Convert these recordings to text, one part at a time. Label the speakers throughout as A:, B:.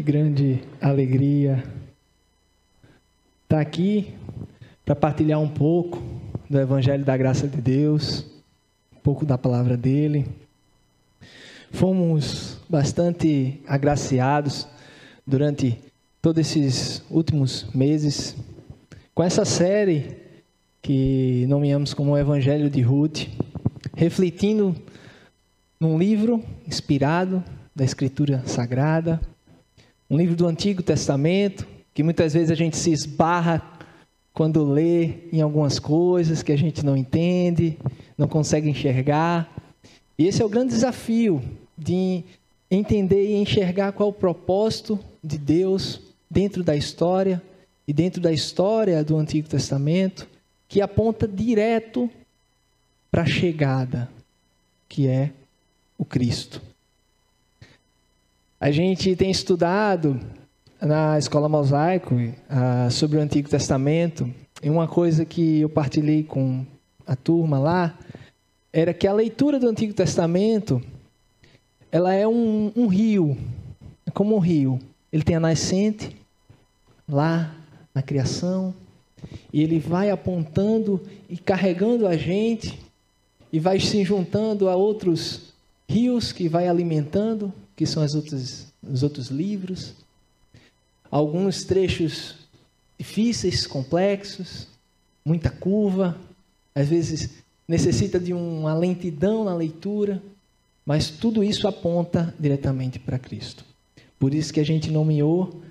A: Que grande alegria estar aqui para partilhar um pouco do Evangelho da Graça de Deus, um pouco da palavra dele. Fomos bastante agraciados durante todos esses últimos meses com essa série que nomeamos como o Evangelho de Ruth, refletindo num livro inspirado da Escritura Sagrada, um livro do Antigo Testamento, que muitas vezes a gente se esbarra quando lê em algumas coisas que a gente não entende, não consegue enxergar. E esse é o grande desafio de entender e enxergar qual é o propósito de Deus dentro da história e dentro da história do Antigo Testamento, que aponta direto para a chegada, que é o Cristo. A gente tem estudado na escola mosaico uh, sobre o Antigo Testamento e uma coisa que eu partilhei com a turma lá era que a leitura do Antigo Testamento ela é um, um rio, é como um rio. Ele tem a nascente lá na criação e ele vai apontando e carregando a gente e vai se juntando a outros rios que vai alimentando, que são as outras, os outros livros. Alguns trechos difíceis, complexos, muita curva, às vezes necessita de uma lentidão na leitura, mas tudo isso aponta diretamente para Cristo. Por isso que a gente nomeou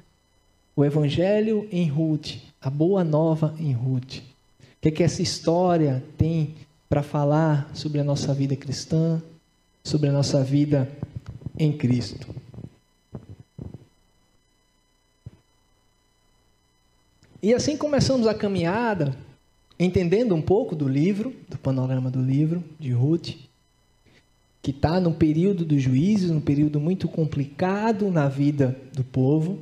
A: o Evangelho em Ruth, a Boa Nova em Ruth. O que, é que essa história tem para falar sobre a nossa vida cristã, sobre a nossa vida em Cristo. E assim começamos a caminhada, entendendo um pouco do livro, do panorama do livro de Ruth, que está no período dos juízes, num período muito complicado na vida do povo.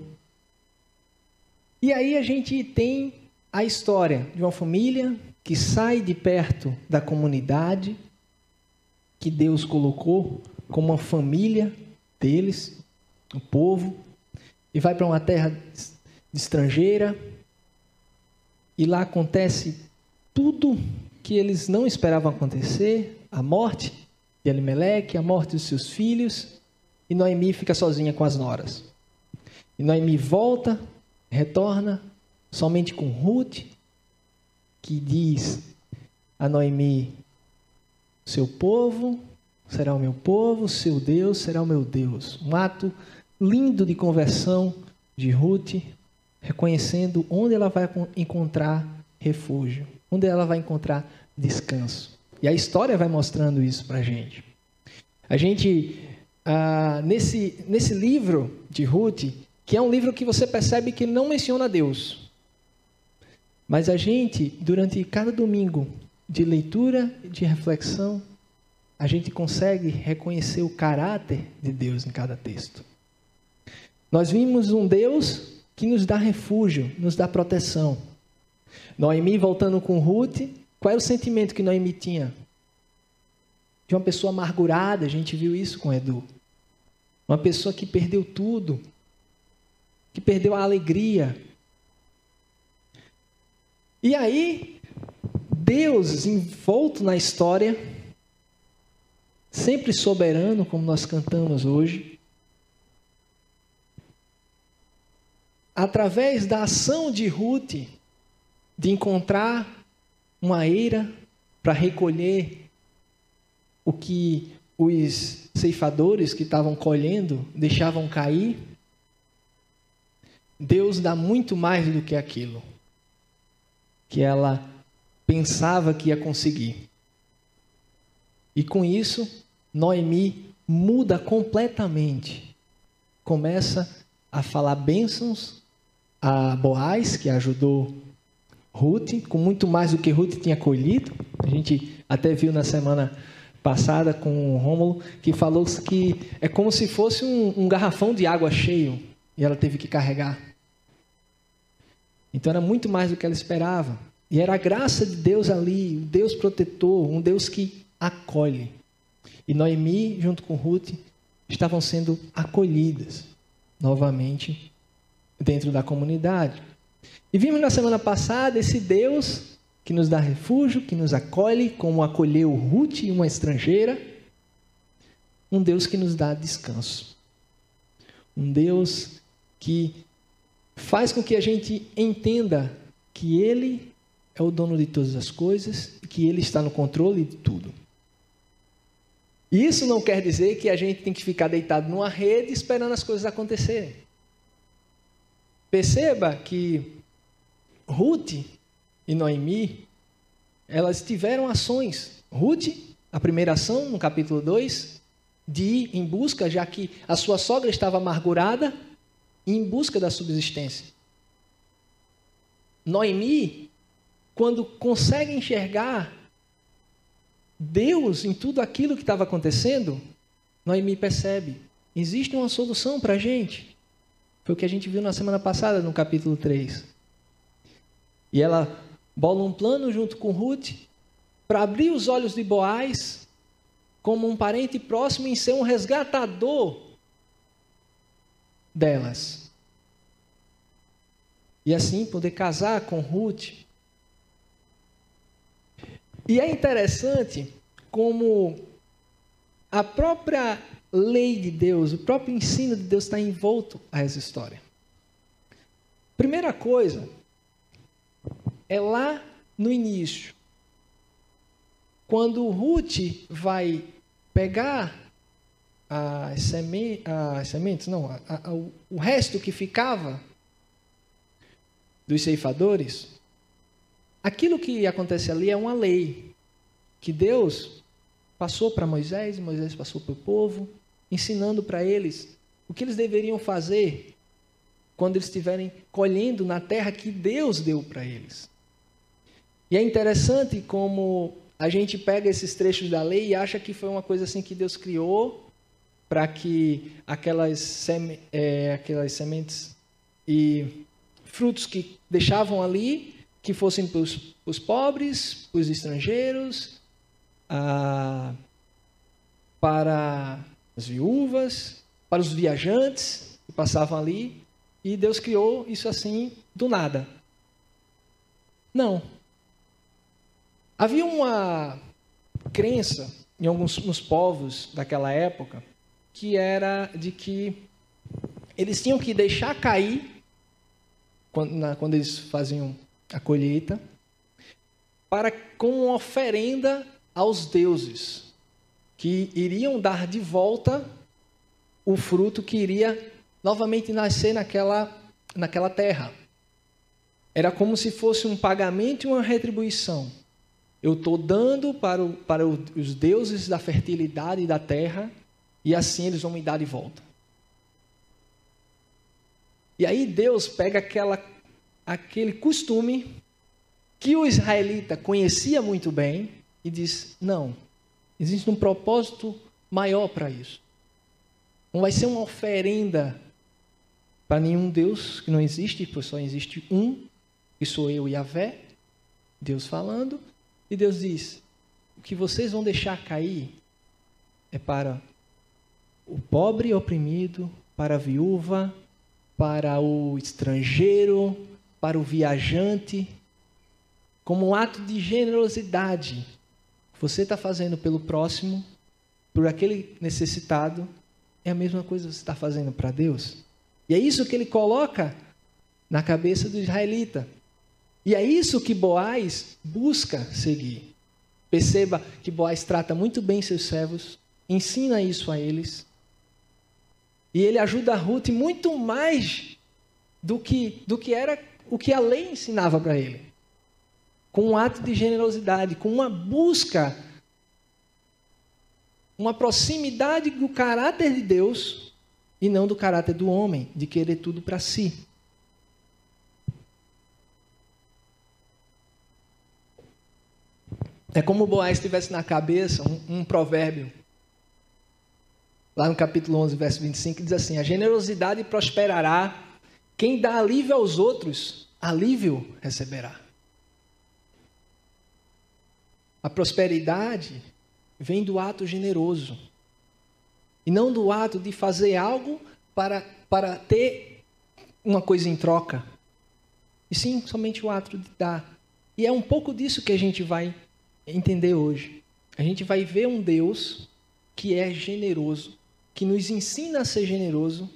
A: E aí a gente tem a história de uma família que sai de perto da comunidade, que Deus colocou como uma família deles, o povo, e vai para uma terra estrangeira, e lá acontece tudo que eles não esperavam acontecer, a morte de Elimelec, a morte dos seus filhos, e Noemi fica sozinha com as noras. E Noemi volta, retorna somente com Ruth, que diz a Noemi: seu povo será o meu povo, seu Deus será o meu Deus. Um ato lindo de conversão de Ruth, reconhecendo onde ela vai encontrar refúgio, onde ela vai encontrar descanso. E a história vai mostrando isso para a gente. A gente, ah, nesse, nesse livro de Ruth, que é um livro que você percebe que não menciona Deus, mas a gente, durante cada domingo, de leitura de reflexão, a gente consegue reconhecer o caráter de Deus em cada texto. Nós vimos um Deus que nos dá refúgio, nos dá proteção. Noemi voltando com Ruth, qual é o sentimento que Noemi tinha? De uma pessoa amargurada, a gente viu isso com Edu. Uma pessoa que perdeu tudo, que perdeu a alegria. E aí, Deus envolto na história, sempre soberano, como nós cantamos hoje, através da ação de Ruth, de encontrar uma eira para recolher o que os ceifadores que estavam colhendo deixavam cair, Deus dá muito mais do que aquilo que ela pensava que ia conseguir. E com isso, Noemi muda completamente. Começa a falar bênçãos a Boaz, que ajudou Ruth, com muito mais do que Ruth tinha colhido. A gente até viu na semana passada com o Rômulo, que falou que é como se fosse um, um garrafão de água cheio e ela teve que carregar. Então era muito mais do que ela esperava. E era a graça de Deus ali, o Deus protetor, um Deus que acolhe. E Noemi, junto com Ruth, estavam sendo acolhidas novamente dentro da comunidade. E vimos na semana passada esse Deus que nos dá refúgio, que nos acolhe, como acolheu Ruth, uma estrangeira, um Deus que nos dá descanso. Um Deus que faz com que a gente entenda que Ele é o dono de todas as coisas e que Ele está no controle de tudo. Isso não quer dizer que a gente tem que ficar deitado numa rede esperando as coisas acontecerem. Perceba que Ruth e Noemi, elas tiveram ações. Ruth, a primeira ação, no capítulo 2, de ir em busca, já que a sua sogra estava amargurada, em busca da subsistência. Noemi, quando consegue enxergar Deus em tudo aquilo que estava acontecendo, Noemi percebe: existe uma solução para a gente. Foi o que a gente viu na semana passada, no capítulo 3. E ela bola um plano junto com Ruth para abrir os olhos de Boaz como um parente próximo em ser um resgatador delas. E assim poder casar com Ruth. E é interessante como a própria lei de Deus, o próprio ensino de Deus está envolto a essa história. Primeira coisa, é lá no início. Quando Ruth vai pegar as, as sementes, não, a, a, o resto que ficava dos ceifadores, aquilo que acontece ali é uma lei que Deus passou para Moisés, Moisés passou para o povo, ensinando para eles o que eles deveriam fazer quando eles estiverem colhendo na terra que Deus deu para eles. E é interessante como a gente pega esses trechos da lei e acha que foi uma coisa assim que Deus criou para que aquelas, seme, é, aquelas sementes e frutos que deixavam ali, que fossem para os pobres, para os estrangeiros, ah, para as viúvas, para os viajantes que passavam ali, e Deus criou isso assim do nada. Não. Havia uma crença em alguns nos povos daquela época que era de que eles tinham que deixar cair quando, na, quando eles faziam a colheita para como oferenda aos deuses que iriam dar de volta o fruto que iria novamente nascer naquela naquela terra. Era como se fosse um pagamento e uma retribuição. Eu estou dando para, o, para os deuses da fertilidade da terra e assim eles vão me dar de volta. E aí Deus pega aquela, aquele costume que o israelita conhecia muito bem e diz: não, existe um propósito maior para isso. Não vai ser uma oferenda para nenhum Deus que não existe, pois só existe um, que sou eu e a Vé, Deus falando. E Deus diz: o que vocês vão deixar cair é para o pobre e oprimido, para a viúva, para o estrangeiro, para o viajante, como um ato de generosidade. Você está fazendo pelo próximo, por aquele necessitado, é a mesma coisa que você está fazendo para Deus. E é isso que ele coloca na cabeça do israelita. E é isso que Boaz busca seguir. Perceba que Boaz trata muito bem seus servos, ensina isso a eles. E ele ajuda Ruth muito mais do que, do que era o que a lei ensinava para ele. Com um ato de generosidade, com uma busca, uma proximidade do caráter de Deus e não do caráter do homem, de querer tudo para si. É como Boaz tivesse na cabeça um, um provérbio. Lá no capítulo 11, verso 25, diz assim: A generosidade prosperará, quem dá alívio aos outros, alívio receberá. A prosperidade vem do ato generoso. E não do ato de fazer algo para, para ter uma coisa em troca. E sim, somente o ato de dar. E é um pouco disso que a gente vai entender hoje. A gente vai ver um Deus que é generoso, que nos ensina a ser generoso.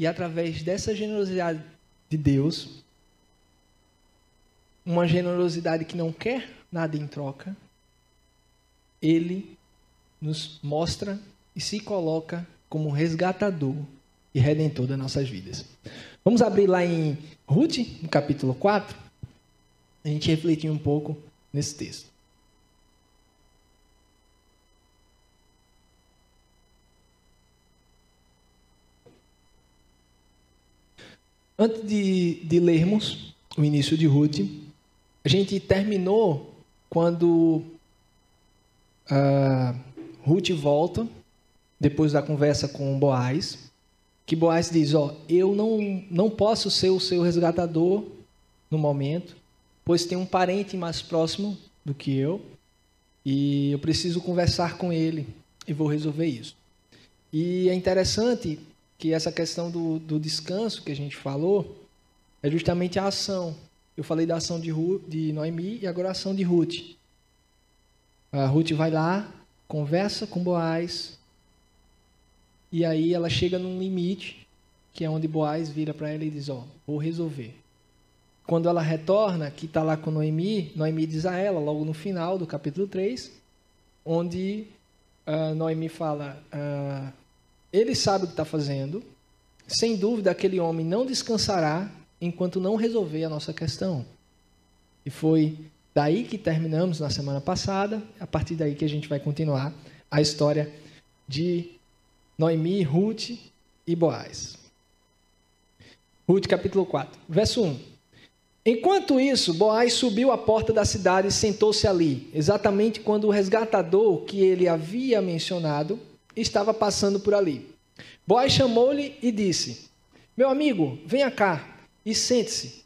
A: E através dessa generosidade de Deus, uma generosidade que não quer nada em troca, ele nos mostra e se coloca como resgatador e redentor das nossas vidas. Vamos abrir lá em Ruth, no capítulo 4, a gente refletir um pouco nesse texto. Antes de, de lermos o início de Ruth, a gente terminou quando uh, Ruth volta, depois da conversa com Boaz, que Boaz diz: Ó, eu não, não posso ser o seu resgatador no momento, pois tem um parente mais próximo do que eu, e eu preciso conversar com ele e vou resolver isso. E é interessante que essa questão do, do descanso que a gente falou é justamente a ação. Eu falei da ação de, Ru, de Noemi e agora a ação de Ruth. A Ruth vai lá, conversa com Boaz, e aí ela chega num limite, que é onde Boaz vira para ela e diz: Ó, vou resolver. Quando ela retorna, que está lá com Noemi, Noemi diz a ela, logo no final do capítulo 3, onde uh, Noemi fala: uh, Ele sabe o que está fazendo, sem dúvida aquele homem não descansará enquanto não resolver a nossa questão. E foi daí que terminamos na semana passada, a partir daí que a gente vai continuar a história de Noemi, Ruth e Boaz. Ruth capítulo 4, verso 1. Enquanto isso, Boaz subiu à porta da cidade e sentou-se ali, exatamente quando o resgatador que ele havia mencionado estava passando por ali. Boaz chamou-lhe e disse: Meu amigo, venha cá e sente-se.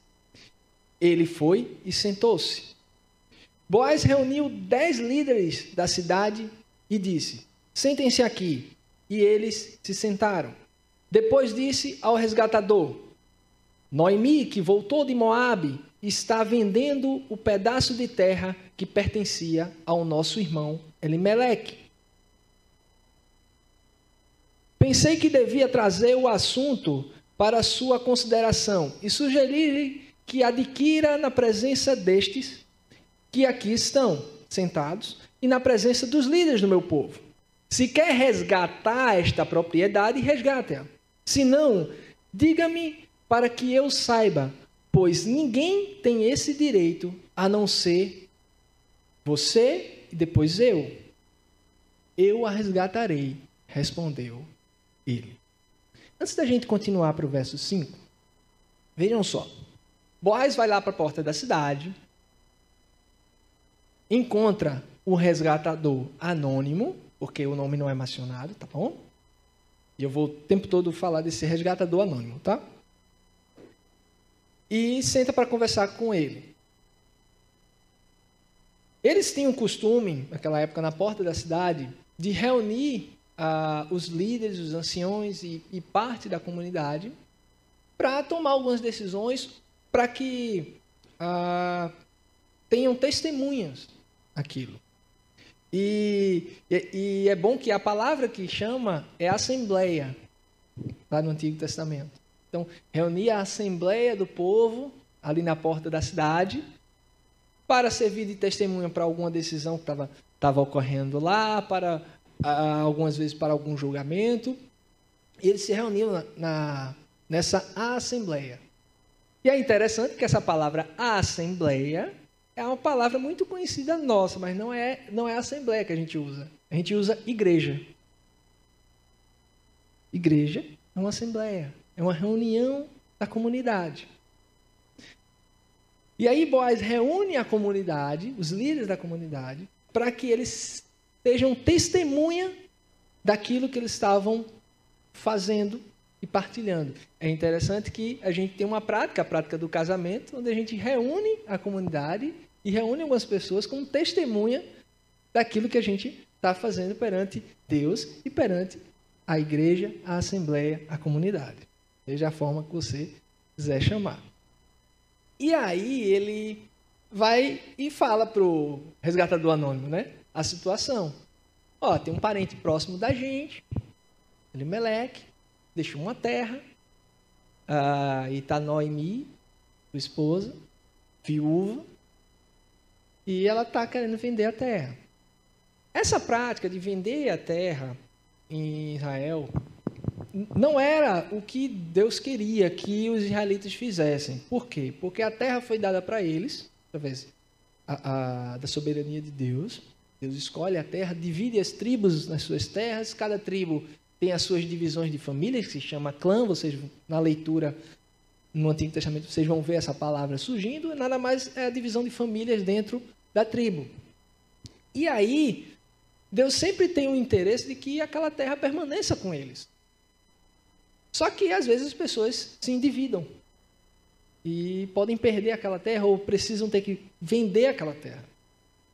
A: Ele foi e sentou-se. Boaz reuniu dez líderes da cidade e disse: Sentem-se aqui. E eles se sentaram. Depois disse ao resgatador: Noemi, que voltou de Moabe, está vendendo o pedaço de terra que pertencia ao nosso irmão Elimeleque. Pensei que devia trazer o assunto para sua consideração e sugerir-lhe que adquira na presença destes que aqui estão sentados e na presença dos líderes do meu povo. Se quer resgatar esta propriedade, resgate-a. Se não, diga-me para que eu saiba, pois ninguém tem esse direito a não ser você e depois eu. Eu a resgatarei, respondeu ele. Antes da gente continuar para o verso 5, vejam só. Boaz vai lá para a porta da cidade, encontra o resgatador anônimo, porque o nome não é mencionado, tá bom? E eu vou o tempo todo falar desse resgatador anônimo, tá? E senta para conversar com ele. Eles tinham o costume, naquela época, na porta da cidade, de reunir ah, os líderes, os anciões e, e parte da comunidade para tomar algumas decisões para que ah, tenham testemunhas aquilo. E, e, e, é bom que a palavra que chama é assembleia, lá no Antigo Testamento. Então, reunia a assembleia do povo ali na porta da cidade para servir de testemunha para alguma decisão que estava ocorrendo lá, para algumas vezes para algum julgamento. E eles se reuniam na, na, nessa assembleia. E é interessante que essa palavra assembleia é uma palavra muito conhecida nossa, mas não é, não é assembleia que a gente usa. A gente usa igreja. Igreja é uma assembleia, é uma reunião da comunidade. E aí Boaz reúne a comunidade, os líderes da comunidade, para que eles sejam testemunha daquilo que eles estavam fazendo e partilhando. É interessante que a gente tem uma prática, a prática do casamento, onde a gente reúne a comunidade e reúne algumas pessoas como testemunha daquilo que a gente está fazendo perante Deus e perante a igreja, a assembleia, a comunidade. Seja a forma que você quiser chamar. E aí ele vai e fala pro resgatador anônimo, né? A situação. Ó, tem um parente próximo da gente, Elimelec, deixou uma terra, ah, e tá Noemi, sua esposa, viúva, e ela tá querendo vender a terra. Essa prática de vender a terra em Israel não era o que Deus queria que os israelitas fizessem. Por quê? Porque a terra foi dada para eles, através a, a, da soberania de Deus. Deus escolhe a terra, divide as tribos nas suas terras, cada tribo tem as suas divisões de famílias, que se chama clã, vocês na leitura no Antigo Testamento vocês vão ver essa palavra surgindo, nada mais é a divisão de famílias dentro da tribo. E aí, Deus sempre tem o interesse de que aquela terra permaneça com eles. Só que às vezes as pessoas se endividam e podem perder aquela terra ou precisam ter que vender aquela terra.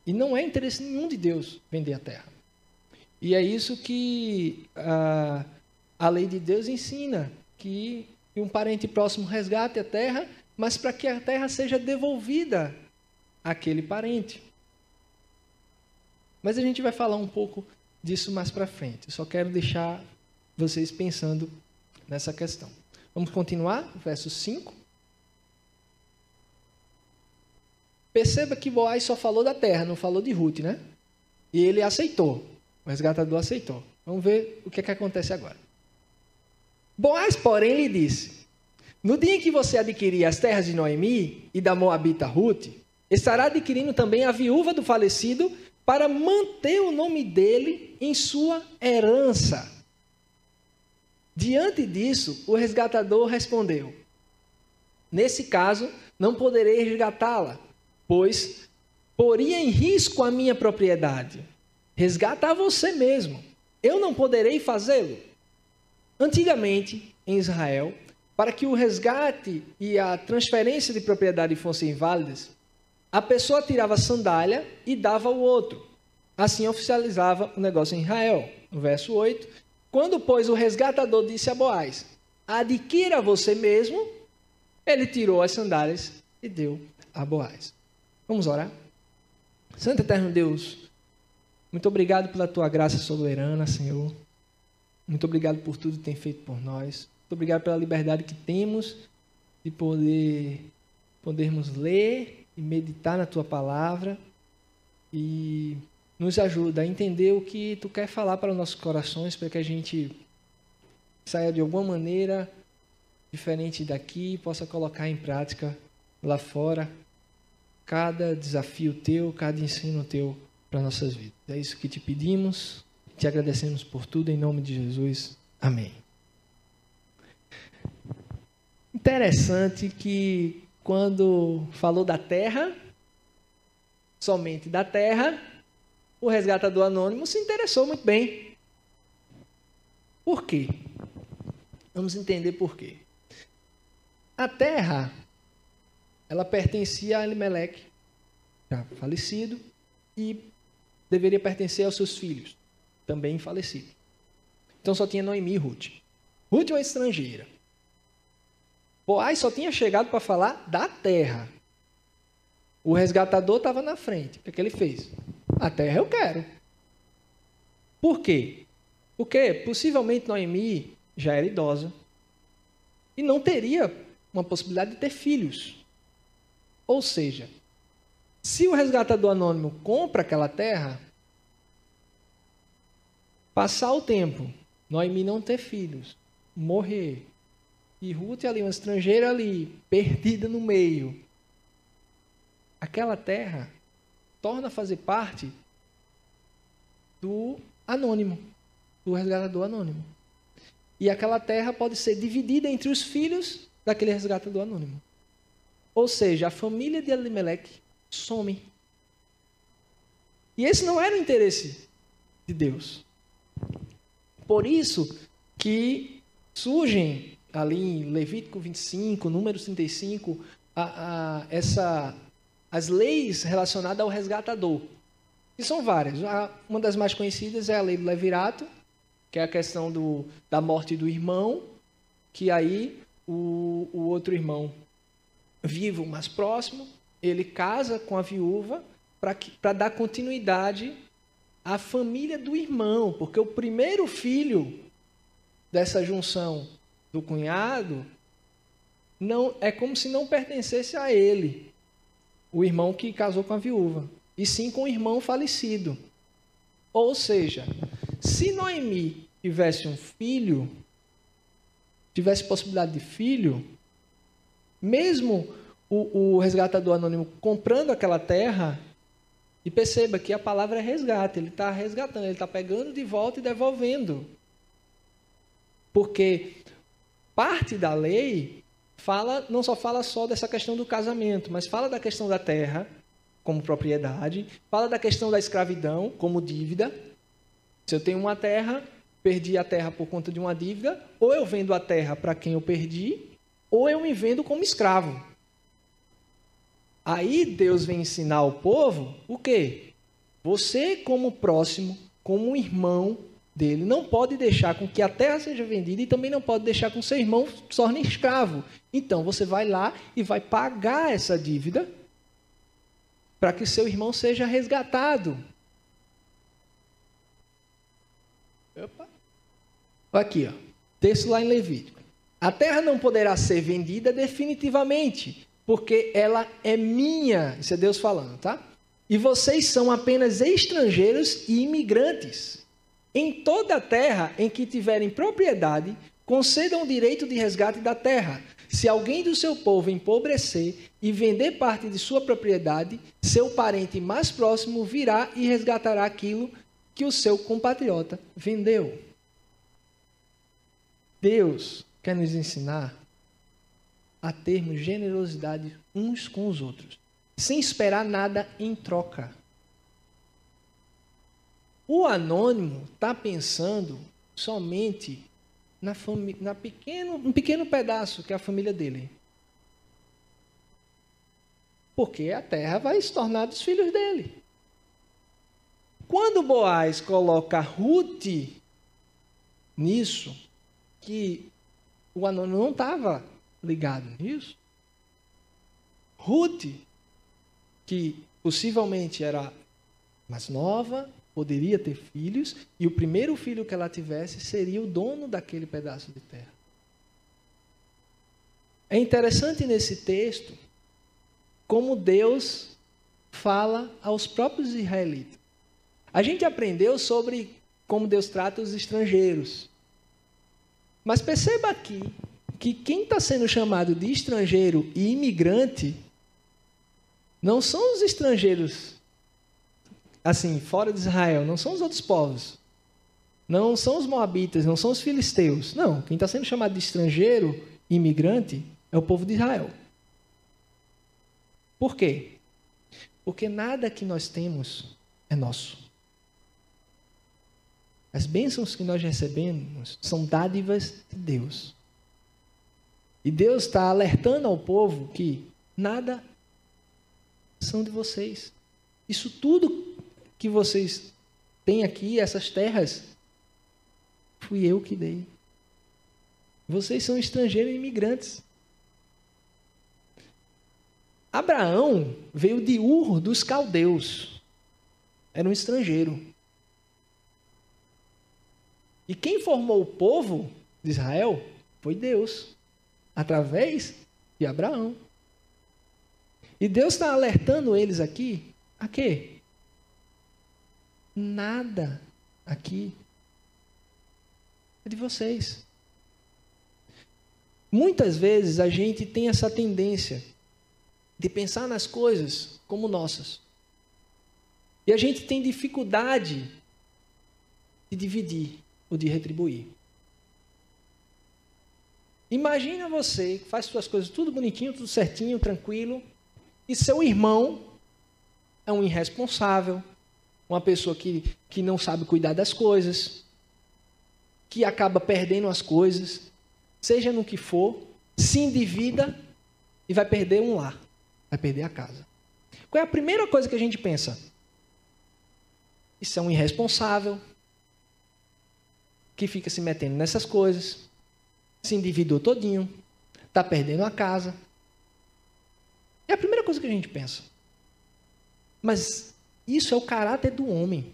A: E não é interesse nenhum de Deus vender a terra. E é isso que a, a lei de Deus ensina, que um parente próximo resgate a terra, mas para que a terra seja devolvida àquele parente. Mas a gente vai falar um pouco disso mais para frente. Eu só quero deixar vocês pensando nessa questão. Vamos continuar, verso 5. Perceba que Boaz só falou da terra, não falou de Ruth, né? E ele aceitou. O resgatador aceitou. Vamos ver o que, é que acontece agora. Boaz, porém, lhe disse: No dia em que você adquirir as terras de Noemi e da Moabita Ruth, estará adquirindo também a viúva do falecido para manter o nome dele em sua herança. Diante disso, o resgatador respondeu: Nesse caso, não poderei resgatá-la, pois poria em risco a minha propriedade. Resgata a você mesmo. Eu não poderei fazê-lo. Antigamente, em Israel, para que o resgate e a transferência de propriedade fossem válidas, a pessoa tirava a sandália e dava ao outro. Assim oficializava o negócio em Israel. No verso 8, quando, pois, o resgatador disse a Boaz: Adquira você mesmo, ele tirou as sandálias e deu a Boaz. Vamos orar? Santo Eterno Deus, muito obrigado pela tua graça soberana, Senhor. Muito obrigado por tudo que tem feito por nós. Muito obrigado pela liberdade que temos de poder podermos ler e meditar na tua palavra e nos ajuda a entender o que tu quer falar para os nossos corações, para que a gente saia de alguma maneira diferente daqui e possa colocar em prática lá fora cada desafio teu, cada ensino teu para nossas vidas. É isso que te pedimos, te agradecemos por tudo em nome de Jesus. Amém. Interessante que quando falou da terra, somente da terra, o resgatador anônimo se interessou muito bem. Por quê? Vamos entender por quê. A terra, ela pertencia a Elimelec, já falecido, e deveria pertencer aos seus filhos, também falecidos. Então só tinha Noemi e Ruth. Ruth é uma estrangeira. Boaz só tinha chegado para falar da terra. O resgatador estava na frente. O que, é que ele fez? A terra eu quero. Por quê? Porque possivelmente Noemi já era idosa e não teria uma possibilidade de ter filhos. Ou seja, se o resgatador anônimo compra aquela terra, passar o tempo, Noemi não ter filhos, morrer, e Ruth ali, uma estrangeira ali, perdida no meio, aquela terra torna a fazer parte do anônimo, do resgatador anônimo. E aquela terra pode ser dividida entre os filhos daquele resgatador anônimo. Ou seja, a família de Elimelech some. E esse não era o interesse de Deus. Por isso que surgem ali em Levítico 25, número 35, a, a, essa as leis relacionadas ao resgatador. E são várias. Uma das mais conhecidas é a lei do levirato, que é a questão do, da morte do irmão, que aí o, o outro irmão vivo, mais próximo, ele casa com a viúva para dar continuidade à família do irmão, porque o primeiro filho dessa junção do cunhado não é como se não pertencesse a ele, o irmão que casou com a viúva, e sim com o irmão falecido. Ou seja, se Noemi tivesse um filho, tivesse possibilidade de filho, mesmo o, o resgatador anônimo comprando aquela terra, e perceba que a palavra é resgate, ele está resgatando, ele está pegando de volta e devolvendo. Porque parte da lei fala, não só fala só dessa questão do casamento, mas fala da questão da terra como propriedade, fala da questão da escravidão como dívida. Se eu tenho uma terra, perdi a terra por conta de uma dívida, ou eu vendo a terra para quem eu perdi, ou eu me vendo como escravo. Aí Deus vem ensinar ao povo o quê? Você, como próximo, como irmão dele, não pode deixar com que a terra seja vendida e também não pode deixar com seu irmão se torne escravo. Então você vai lá e vai pagar essa dívida para que seu irmão seja resgatado. Opa. Aqui, ó. Texto lá em Levítico. A terra não poderá ser vendida definitivamente, porque ela é minha. Isso é Deus falando, tá? E vocês são apenas estrangeiros e imigrantes. Em toda a terra em que tiverem propriedade, concedam o direito de resgate da terra. Se alguém do seu povo empobrecer e vender parte de sua propriedade, seu parente mais próximo virá e resgatará aquilo que o seu compatriota vendeu. Deus quer nos ensinar a termos generosidade uns com os outros, sem esperar nada em troca. O anônimo está pensando somente na, na pequeno, um pequeno pedaço que é a família dele. Porque a terra vai se tornar dos filhos dele. Quando Boaz coloca Ruth nisso, que o anônimo não estava ligado nisso. Ruth, que possivelmente era mais nova, poderia ter filhos, e o primeiro filho que ela tivesse seria o dono daquele pedaço de terra. É interessante nesse texto como Deus fala aos próprios israelitas. A gente aprendeu sobre como Deus trata os estrangeiros. Mas perceba aqui que quem está sendo chamado de estrangeiro e imigrante não são os estrangeiros, assim, fora de Israel, não são os outros povos. Não são os moabitas, não são os filisteus. Não, quem está sendo chamado de estrangeiro, imigrante, é o povo de Israel. Por quê? Porque nada que nós temos é nosso. As bênçãos que nós recebemos são dádivas de Deus. E Deus está alertando ao povo que nada são de vocês. Isso tudo que vocês têm aqui, essas terras, fui eu que dei. Vocês são estrangeiros e imigrantes. Abraão veio de Ur dos caldeus. Era um estrangeiro. E quem formou o povo de Israel foi Deus através de Abraão. E Deus está alertando eles aqui a quê? Nada aqui é de vocês. Muitas vezes a gente tem essa tendência de pensar nas coisas como nossas. E a gente tem dificuldade de dividir ou de retribuir. Imagina você que faz suas coisas tudo bonitinho, tudo certinho, tranquilo, e seu irmão é um irresponsável, uma pessoa que, que não sabe cuidar das coisas, que acaba perdendo as coisas, seja no que for, se endivida e vai perder um lar, vai perder a casa. Qual é a primeira coisa que a gente pensa? Isso é um irresponsável que fica se metendo nessas coisas, se endividou todinho, está perdendo a casa. É a primeira coisa que a gente pensa. Mas isso é o caráter do homem.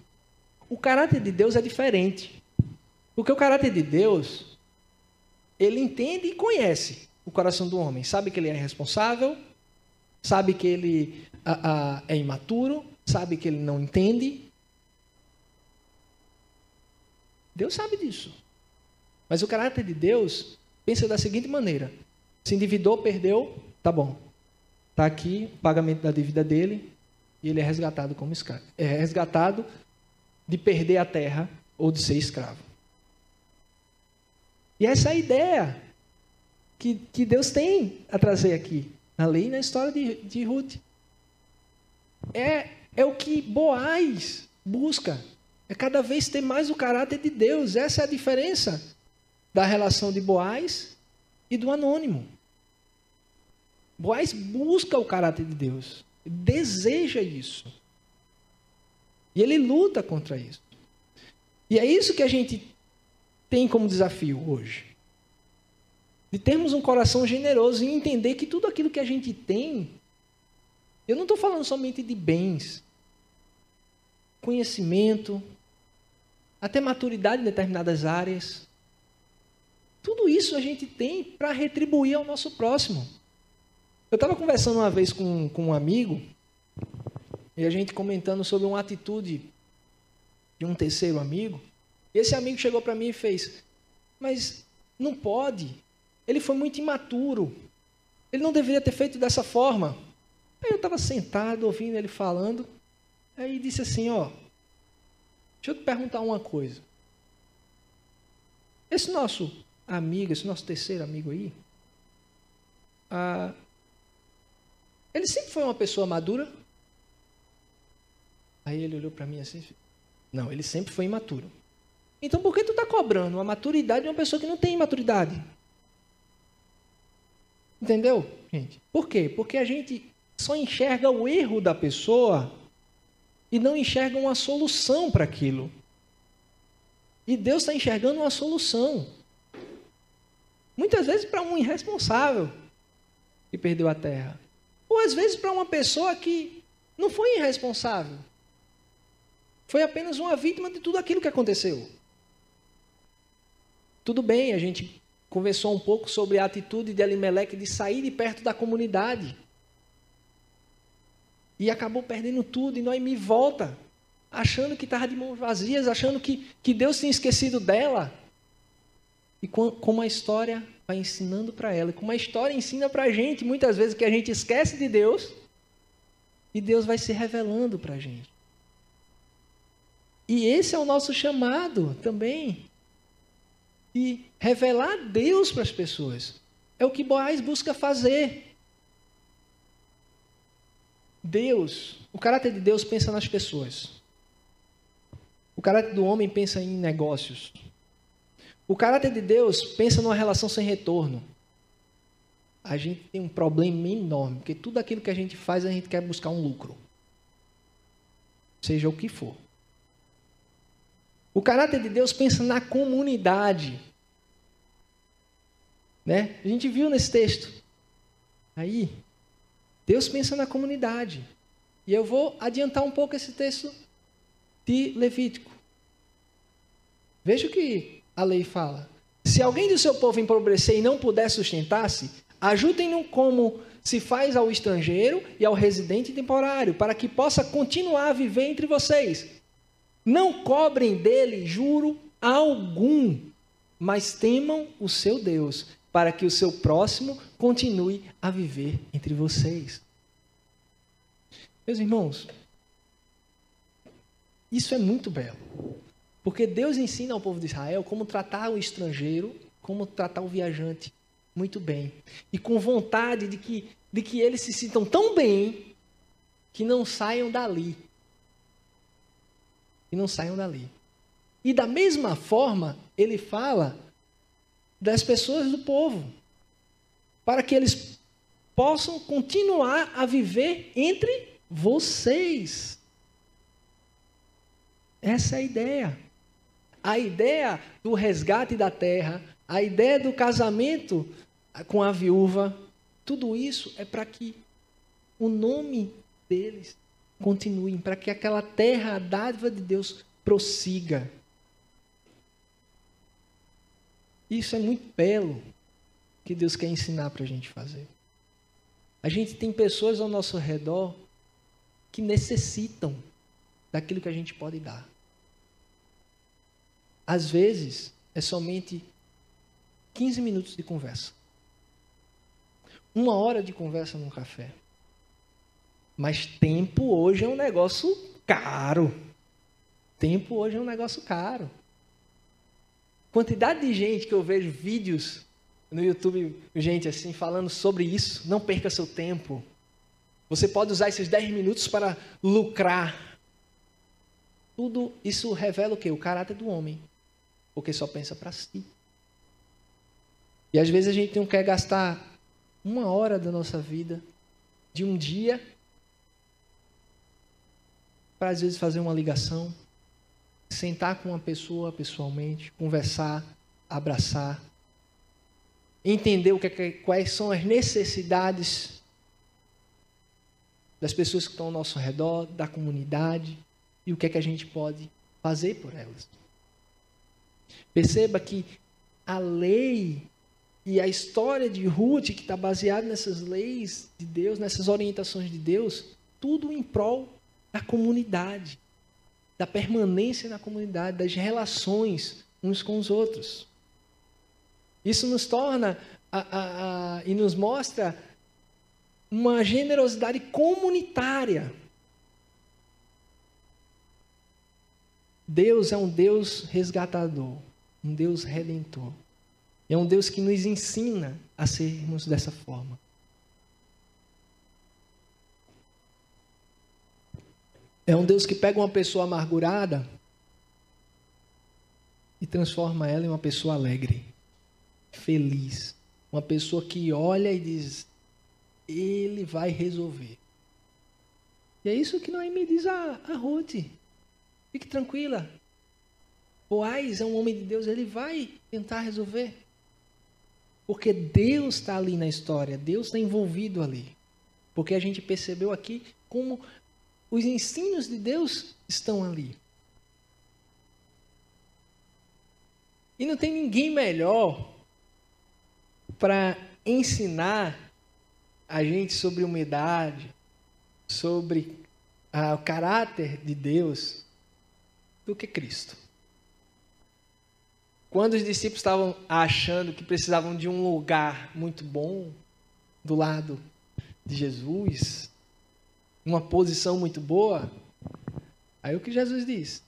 A: O caráter de Deus é diferente. Porque o caráter de Deus, ele entende e conhece o coração do homem. Sabe que ele é irresponsável, sabe que ele a, a, é imaturo, sabe que ele não entende. Deus sabe disso. Mas o caráter de Deus pensa da seguinte maneira: se endividou, perdeu, tá bom. Está aqui o pagamento da dívida dele e ele é resgatado como escravo. É resgatado de perder a terra ou de ser escravo. E essa é a ideia que, que Deus tem a trazer aqui, na lei e na história de, de Ruth. É, é o que Boaz busca. É cada vez ter mais o caráter de Deus. Essa é a diferença da relação de Boaz e do anônimo. Boaz busca o caráter de Deus, deseja isso. E ele luta contra isso. E é isso que a gente tem como desafio hoje. De termos um coração generoso e entender que tudo aquilo que a gente tem, eu não estou falando somente de bens, conhecimento, até maturidade em determinadas áreas. Tudo isso a gente tem para retribuir ao nosso próximo. Eu estava conversando uma vez com, com um amigo, e a gente comentando sobre uma atitude de um terceiro amigo. E esse amigo chegou para mim e fez: Mas não pode. Ele foi muito imaturo. Ele não deveria ter feito dessa forma. Aí eu estava sentado ouvindo ele falando. Aí disse assim: Ó, deixa eu te perguntar uma coisa. Esse nosso amigo, esse nosso terceiro amigo aí, ah, ele sempre foi uma pessoa madura? Aí ele olhou para mim assim: Não, ele sempre foi imaturo. Então por que tu está cobrando a maturidade de uma pessoa que não tem maturidade? Entendeu, gente? Por quê? Porque a gente só enxerga o erro da pessoa e não enxerga uma solução para aquilo. E Deus está enxergando uma solução. Muitas vezes para um irresponsável que perdeu a terra. Ou às vezes para uma pessoa que não foi irresponsável. Foi apenas uma vítima de tudo aquilo que aconteceu. Tudo bem, a gente conversou um pouco sobre a atitude de Elimelec de sair de perto da comunidade. E acabou perdendo tudo, e Noemi volta, achando que estava de mãos vazias, achando que, que Deus tinha esquecido dela. E como a história vai ensinando para ela, como a história ensina para a gente, muitas vezes que a gente esquece de Deus, e Deus vai se revelando para a gente. E esse é o nosso chamado também e revelar Deus para as pessoas. É o que Boaz busca fazer. Deus, o caráter de Deus pensa nas pessoas. O caráter do homem pensa em negócios. O caráter de Deus pensa numa relação sem retorno. A gente tem um problema enorme, porque tudo aquilo que a gente faz, a gente quer buscar um lucro. Seja o que for. O caráter de Deus pensa na comunidade. Né? A gente viu nesse texto. Aí, Deus pensa na comunidade. E eu vou adiantar um pouco esse texto de Levítico. Veja o que a lei fala. Se alguém do seu povo empobrecer e não puder sustentar-se, ajudem-no como se faz ao estrangeiro e ao residente temporário, para que possa continuar a viver entre vocês. Não cobrem dele juro algum, mas temam o seu Deus, para que o seu próximo continue a viver entre vocês. Meus irmãos, isso é muito belo. Porque Deus ensina ao povo de Israel como tratar o estrangeiro, como tratar o viajante muito bem. E com vontade de que, de que eles se sintam tão bem que não saiam dali e não saiam dali. E da mesma forma, ele fala das pessoas do povo, para que eles possam continuar a viver entre vocês. Essa é a ideia. A ideia do resgate da terra, a ideia do casamento com a viúva, tudo isso é para que o nome deles continue, para que aquela terra, a dádiva de Deus, prossiga. Isso é muito belo que Deus quer ensinar para a gente fazer. A gente tem pessoas ao nosso redor que necessitam daquilo que a gente pode dar. Às vezes, é somente 15 minutos de conversa. Uma hora de conversa num café. Mas tempo hoje é um negócio caro. Tempo hoje é um negócio caro. Quantidade de gente que eu vejo vídeos no YouTube, gente assim, falando sobre isso. Não perca seu tempo. Você pode usar esses 10 minutos para lucrar. Tudo isso revela o quê? O caráter do homem. Porque só pensa para si. E às vezes a gente não quer gastar uma hora da nossa vida, de um dia, para às vezes fazer uma ligação, sentar com uma pessoa pessoalmente, conversar, abraçar, entender o que, é quais são as necessidades das pessoas que estão ao nosso redor, da comunidade e o que é que a gente pode fazer por elas. Perceba que a lei e a história de Ruth, que está baseada nessas leis de Deus, nessas orientações de Deus, tudo em prol da comunidade, da permanência na comunidade, das relações uns com os outros. Isso nos torna a, a, a, e nos mostra uma generosidade comunitária. Deus é um Deus resgatador, um Deus redentor. É um Deus que nos ensina a sermos dessa forma. É um Deus que pega uma pessoa amargurada e transforma ela em uma pessoa alegre, feliz. Uma pessoa que olha e diz: Ele vai resolver. E é isso que Noemi diz a, a Ruth. Fique tranquila. Boaz é um homem de Deus, ele vai tentar resolver. Porque Deus está ali na história, Deus está envolvido ali. Porque a gente percebeu aqui como os ensinos de Deus estão ali. E não tem ninguém melhor para ensinar a gente sobre humildade, sobre ah, o caráter de Deus, do que Cristo. Quando os discípulos estavam achando que precisavam de um lugar muito bom do lado de Jesus, uma posição muito boa, aí o que Jesus diz?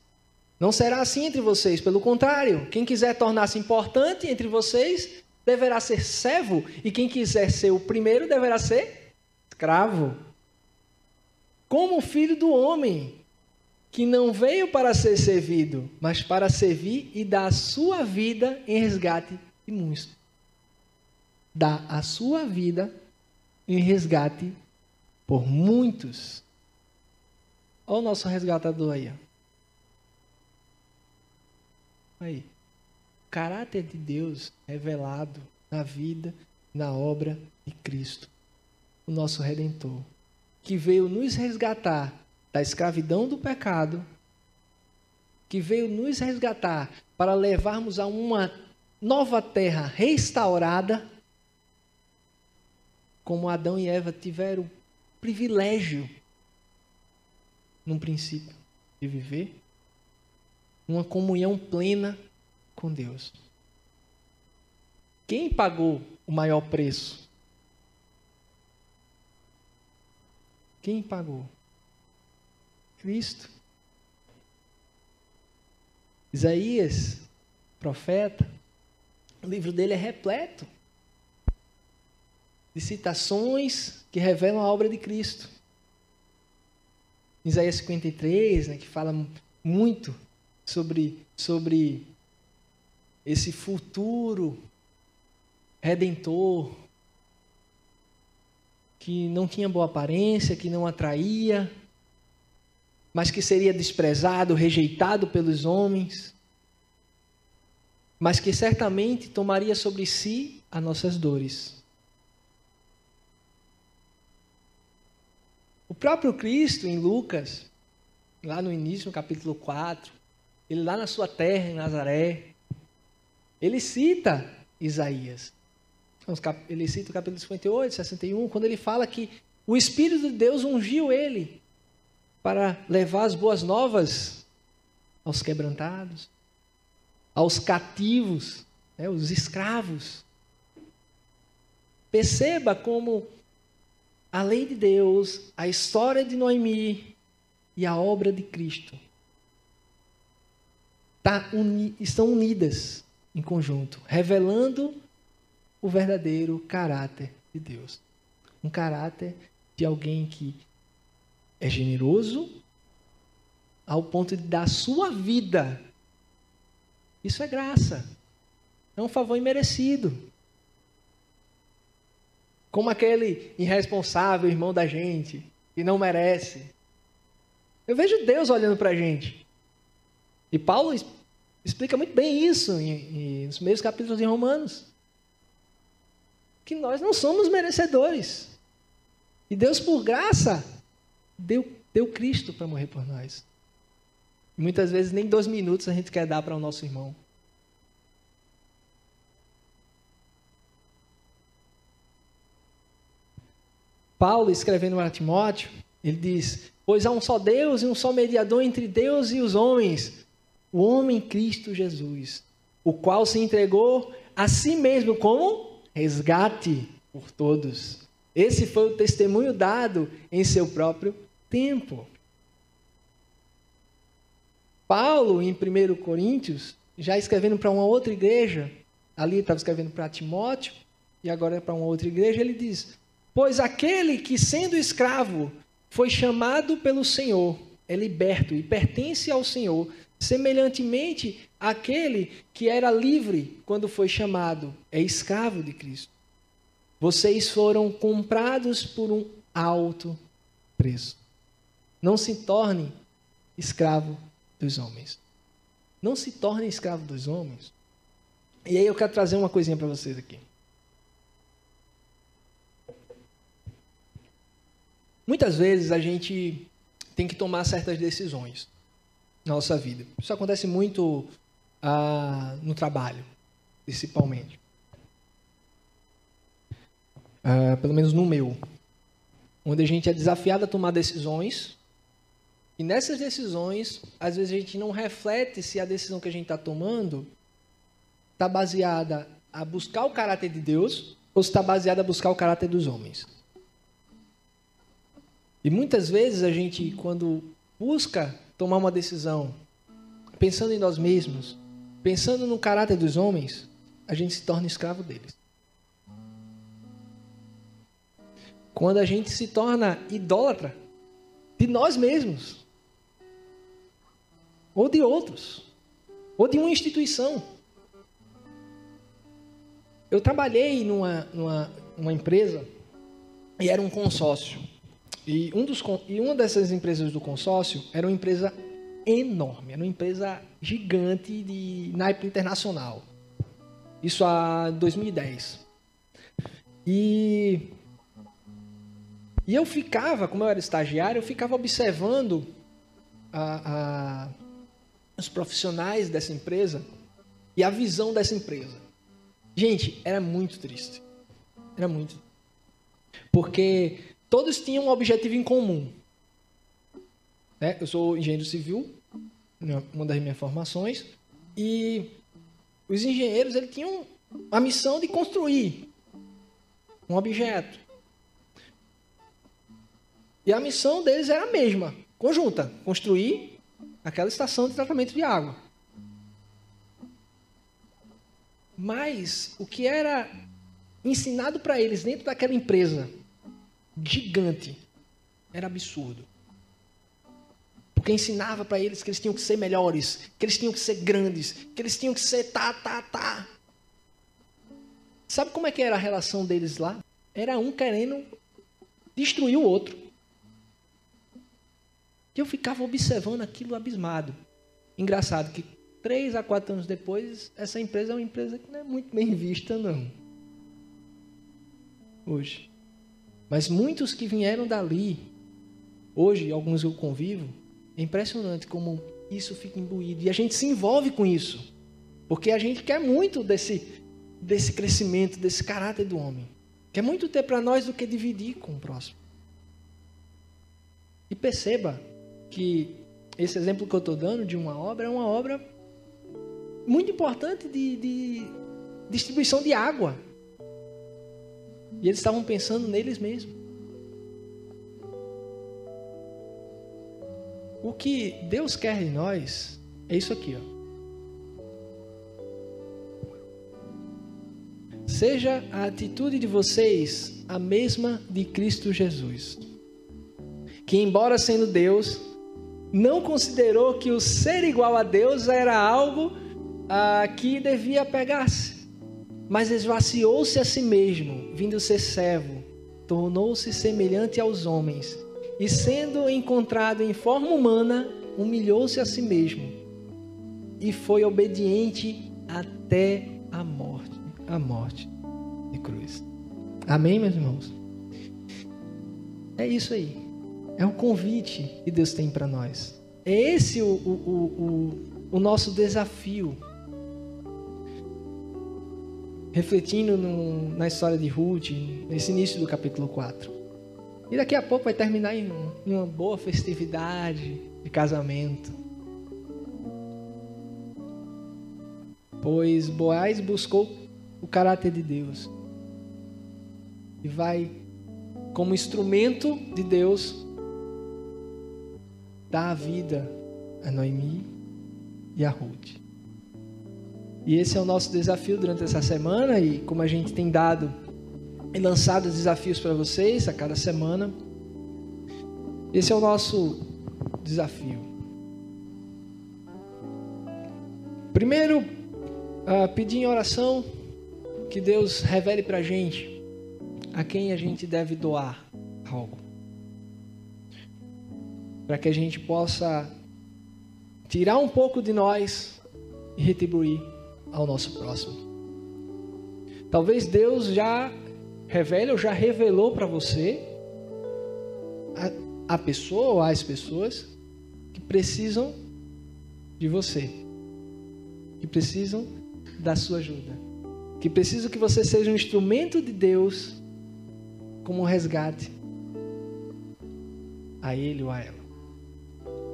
A: Não será assim entre vocês, pelo contrário, quem quiser tornar-se importante entre vocês deverá ser servo, e quem quiser ser o primeiro deverá ser escravo. Como o filho do homem, que não veio para ser servido, mas para servir e dar a sua vida em resgate de muitos. Dá a sua vida em resgate por muitos. Olha o nosso resgatador aí. Aí. O caráter de Deus revelado na vida, na obra de Cristo, o nosso Redentor, que veio nos resgatar da escravidão do pecado, que veio nos resgatar para levarmos a uma nova terra restaurada, como Adão e Eva tiveram privilégio, num princípio, de viver uma comunhão plena com Deus. Quem pagou o maior preço? Quem pagou? Cristo. Isaías, profeta, o livro dele é repleto de citações que revelam a obra de Cristo. Isaías 53, né, que fala muito sobre, sobre esse futuro redentor que não tinha boa aparência, que não atraía, mas que seria desprezado, rejeitado pelos homens, mas que certamente tomaria sobre si as nossas dores. Próprio Cristo, em Lucas, lá no início, no capítulo 4, ele lá na sua terra, em Nazaré, ele cita Isaías. Ele cita o capítulo 58, 61, quando ele fala que o Espírito de Deus ungiu ele para levar as boas novas aos quebrantados, aos cativos, né, os escravos. Perceba como a lei de Deus, a história de Noemi e a obra de Cristo tá uni estão unidas em conjunto, revelando o verdadeiro caráter de Deus. Um caráter de alguém que é generoso ao ponto de dar sua vida. Isso é graça. É um favor imerecido. Como aquele irresponsável irmão da gente, que não merece. Eu vejo Deus olhando para a gente. E Paulo explica muito bem isso em, em, nos primeiros capítulos de Romanos. Que nós não somos merecedores. E Deus, por graça, deu, deu Cristo para morrer por nós. E muitas vezes nem dois minutos a gente quer dar para o nosso irmão. Paulo, escrevendo para Timóteo, ele diz: Pois há um só Deus e um só mediador entre Deus e os homens, o homem Cristo Jesus, o qual se entregou a si mesmo como resgate por todos. Esse foi o testemunho dado em seu próprio tempo. Paulo, em 1 Coríntios, já escrevendo para uma outra igreja, ali estava escrevendo para Timóteo, e agora é para uma outra igreja, ele diz: Pois aquele que, sendo escravo, foi chamado pelo Senhor, é liberto e pertence ao Senhor, semelhantemente aquele que era livre quando foi chamado, é escravo de Cristo. Vocês foram comprados por um alto preço. Não se torne escravo dos homens. Não se torne escravo dos homens. E aí eu quero trazer uma coisinha para vocês aqui. Muitas vezes a gente tem que tomar certas decisões na nossa vida. Isso acontece muito ah, no trabalho, principalmente. Ah, pelo menos no meu. Onde a gente é desafiado a tomar decisões. E nessas decisões, às vezes a gente não reflete se a decisão que a gente está tomando está baseada a buscar o caráter de Deus ou se está baseada a buscar o caráter dos homens. E muitas vezes a gente, quando busca tomar uma decisão, pensando em nós mesmos, pensando no caráter dos homens, a gente se torna escravo deles. Quando a gente se torna idólatra de nós mesmos, ou de outros, ou de uma instituição. Eu trabalhei numa, numa, empresa e era um consórcio. E, um dos, e uma dessas empresas do consórcio era uma empresa enorme, era uma empresa gigante de naipe internacional. Isso há 2010. E, e eu ficava, como eu era estagiário, eu ficava observando a, a, os profissionais dessa empresa e a visão dessa empresa. Gente, era muito triste. Era muito. Porque todos tinham um objetivo em comum. Né? Eu sou engenheiro civil, né, uma das minhas formações, e os engenheiros eles tinham a missão de construir um objeto. E a missão deles era a mesma, conjunta, construir aquela estação de tratamento de água. Mas o que era ensinado para eles dentro daquela empresa gigante. Era absurdo. Porque ensinava para eles que eles tinham que ser melhores, que eles tinham que ser grandes, que eles tinham que ser tá, tá, tá. Sabe como é que era a relação deles lá? Era um querendo destruir o outro. E eu ficava observando aquilo abismado. Engraçado que três a quatro anos depois, essa empresa é uma empresa que não é muito bem vista, não. Hoje. Mas muitos que vieram dali, hoje, alguns eu convivo, é impressionante como isso fica imbuído. E a gente se envolve com isso. Porque a gente quer muito desse, desse crescimento, desse caráter do homem. Quer muito ter para nós do que dividir com o próximo. E perceba que esse exemplo que eu estou dando de uma obra é uma obra muito importante de, de distribuição de água. E eles estavam pensando neles mesmos. O que Deus quer em nós é isso aqui, ó. Seja a atitude de vocês a mesma de Cristo Jesus, que, embora sendo Deus, não considerou que o ser igual a Deus era algo ah, que devia pegar-se mas esvaziou-se a si mesmo, vindo ser servo, tornou-se semelhante aos homens, e sendo encontrado em forma humana, humilhou-se a si mesmo, e foi obediente até a morte, a morte de cruz. Amém, meus irmãos? É isso aí. É o convite que Deus tem para nós. É esse o, o, o, o nosso desafio refletindo no, na história de Ruth, nesse início do capítulo 4. E daqui a pouco vai terminar em, em uma boa festividade de casamento. Pois Boaz buscou o caráter de Deus e vai, como instrumento de Deus, dar a vida a Noemi e a Ruth. E esse é o nosso desafio durante essa semana e como a gente tem dado e lançado desafios para vocês a cada semana, esse é o nosso desafio. Primeiro, uh, pedir em oração que Deus revele para a gente a quem a gente deve doar algo. Para que a gente possa tirar um pouco de nós e retribuir ao nosso próximo. Talvez Deus já revele ou já revelou para você a, a pessoa ou as pessoas que precisam de você, que precisam da sua ajuda, que precisam que você seja um instrumento de Deus como um resgate a ele ou a ela.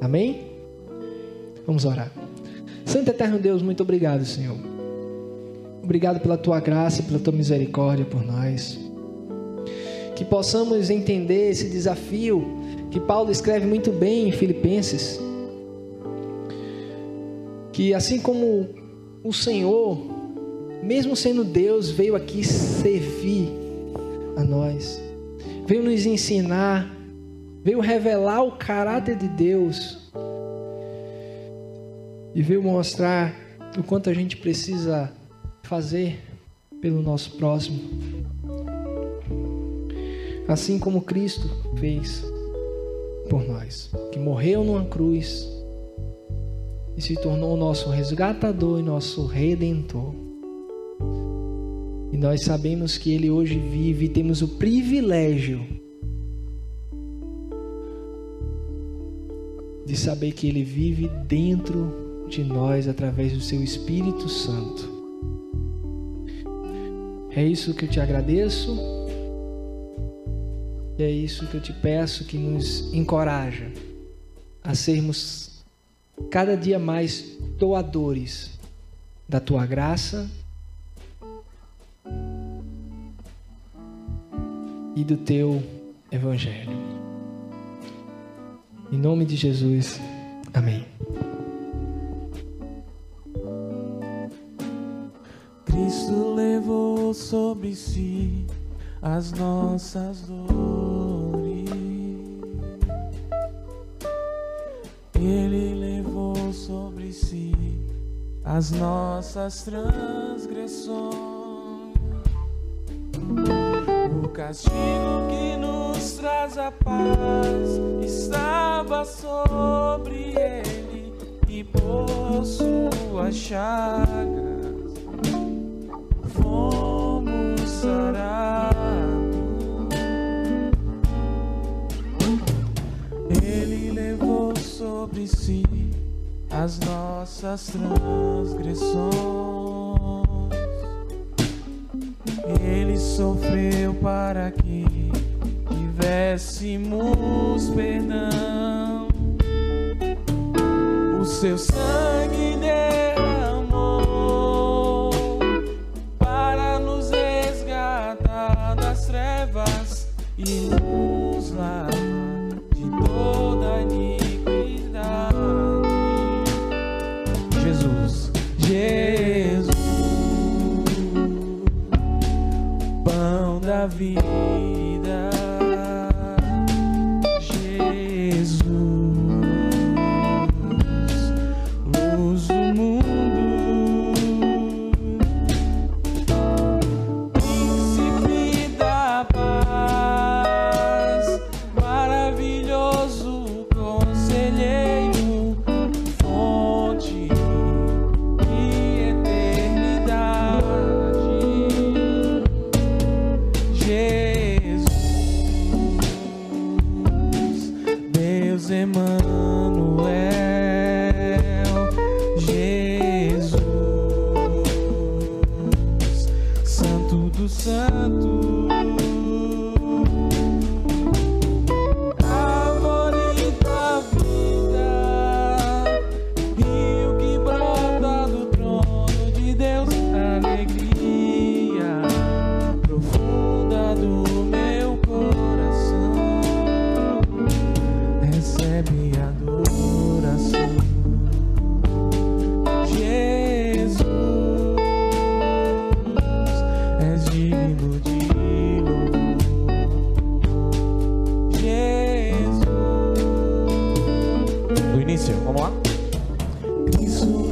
A: Amém? Vamos orar. Santo Eterno Deus, muito obrigado, Senhor. Obrigado pela tua graça e pela tua misericórdia por nós. Que possamos entender esse desafio que Paulo escreve muito bem em Filipenses. Que assim como o Senhor, mesmo sendo Deus, veio aqui servir a nós, veio nos ensinar, veio revelar o caráter de Deus e veio mostrar o quanto a gente precisa fazer pelo nosso próximo. Assim como Cristo fez por nós, que morreu numa cruz e se tornou o nosso resgatador e nosso redentor. E nós sabemos que Ele hoje vive e temos o privilégio de saber que Ele vive dentro de nós através do seu Espírito Santo. É isso que eu te agradeço. E é isso que eu te peço que nos encoraja a sermos cada dia mais doadores da tua graça e do teu evangelho. Em nome de Jesus. Amém.
B: si as nossas dores. Ele levou sobre si as nossas transgressões. O castigo que nos traz a paz estava sobre ele e por sua chaga Perdoe-se as nossas transgressões. Ele sofreu para que tivéssemos perdão. O seu sangue Isso